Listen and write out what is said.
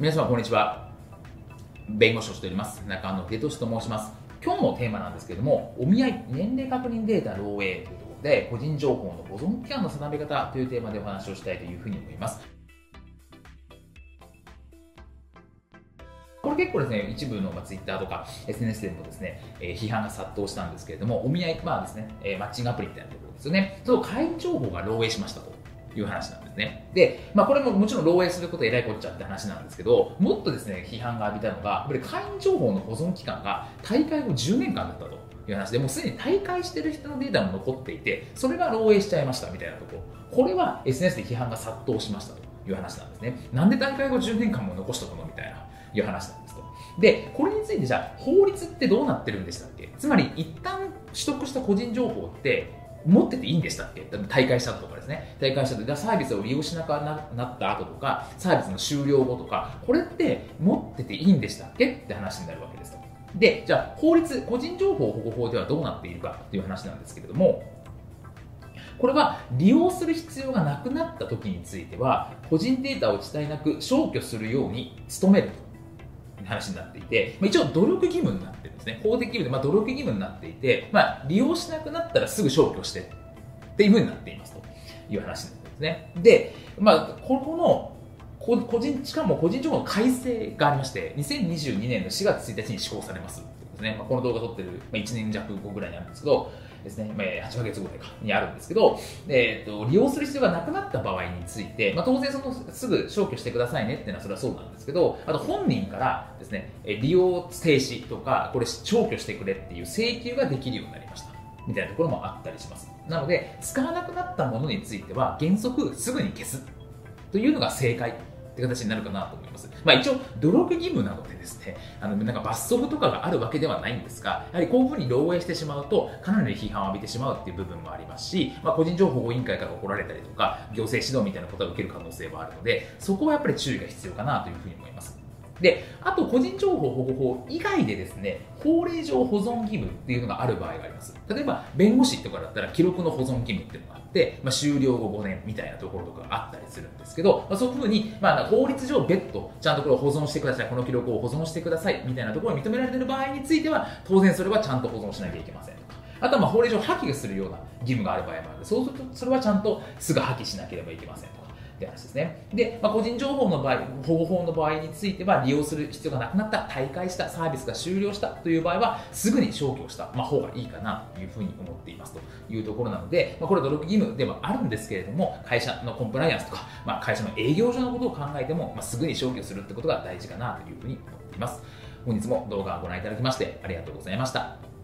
皆様こんにちは。弁護士をしております。中野秀俊と申します。今日のテーマなんですけれどもお見合い年齢確認データ漏洩というころで個人情報の保存期間の定め方というテーマでお話をしたいというふうに思います。これ結構ですね、一部の、まあ、ツイッターとか SNS でもですね、え、批判が殺到したんですけれども、お見合い、まあですね、え、マッチングアプリみたいなところですよね、その会員情報が漏洩しましたと。いう話なんですね。で、まあ、これももちろん漏洩することえらいこっちゃって話なんですけど、もっとですね、批判が浴びたのが、これ会員情報の保存期間が大会後10年間だったという話で、もうすでに大会してる人のデータも残っていて、それが漏洩しちゃいましたみたいなところ。これは SNS で批判が殺到しましたという話なんですね。なんで大会後10年間も残しとくのみたいな、いう話なんですと。で、これについてじゃあ、法律ってどうなってるんでしたっけ？つまり、一旦取得した個人情報って、持ってていいんでしたっけ？大会したとかですね。大会したとか、サービスを利用しなくなった後とか、サービスの終了後とか、これって持ってていいんでしたっけ？って話になるわけですと。で、じゃあ、法律、個人情報保護法ではどうなっているかっていう話なんですけれども、これは利用する必要がなくなった時については、個人データを遅滞なく消去するように努めると。話になっていて、まあ、一応努力義務になってるんですね。法的義務で、まあ、努力義務になっていて、まあ、利用しなくなったらすぐ消去してっていうふうになっていますという話なんですね。で、まあ、ここの個人、しかも個人情報の改正がありまして、2022年の4月1日に施行されますですね。まあ、この動画撮ってる1年弱後ぐらいにあるんですけど、ですね、まあ、8ヶ月ぐらいかにあるんですけど、えーと、利用する必要がなくなった場合について、まあ、当然そのすぐ消去してくださいねっていうのはそれはそうなんですけど、あと本人からですね、利用停止とか、これ消去してくれっていう請求ができるようになりました。みたいなところもあったりします。なので、使わなくなったものについては原則すぐに消すというのが正解って形になるかなと思います。まあ、一応、努力義務なのでですね、あのなんか罰則とかがあるわけではないんですが、やはりこういうふうに漏洩してしまうと、かなり批判を浴びてしまうっていう部分もありますし、まあ、個人情報委員会から怒られたりとか、行政指導みたいなことを受ける可能性もあるので、そこはやっぱり注意が必要かなというふうに思います。で、あと個人情報保護法以外でですね、法令上保存義務っていうのがある場合があります。例えば、弁護士とかだったら記録の保存義務っていうのがあって、まあ、終了後5年みたいなところとかあったりするんですけど、まあ、そういうふうに、まあ、法律上別途、ちゃんとこれを保存してください、この記録を保存してくださいみたいなところに認められている場合については、当然それはちゃんと保存しなきゃいけません。あとはまあ法令上破棄するような義務がある場合もあるので、そうするとそれはちゃんとすぐ破棄しなければいけませんとか。って話ですね。で、まあ、個人情報の場合、保護法の場合については、利用する必要がなくなった、大会した、サービスが終了したという場合は、すぐに消去した、まあ、方がいいかなというふうに思っていますというところなので、まあ、これは努力義務ではあるんですけれども、会社のコンプライアンスとか、まあ、会社の営業上のことを考えても、まあ、すぐに消去するってことが大事かなというふうに思っています。本日も動画をご覧いただきましてありがとうございました。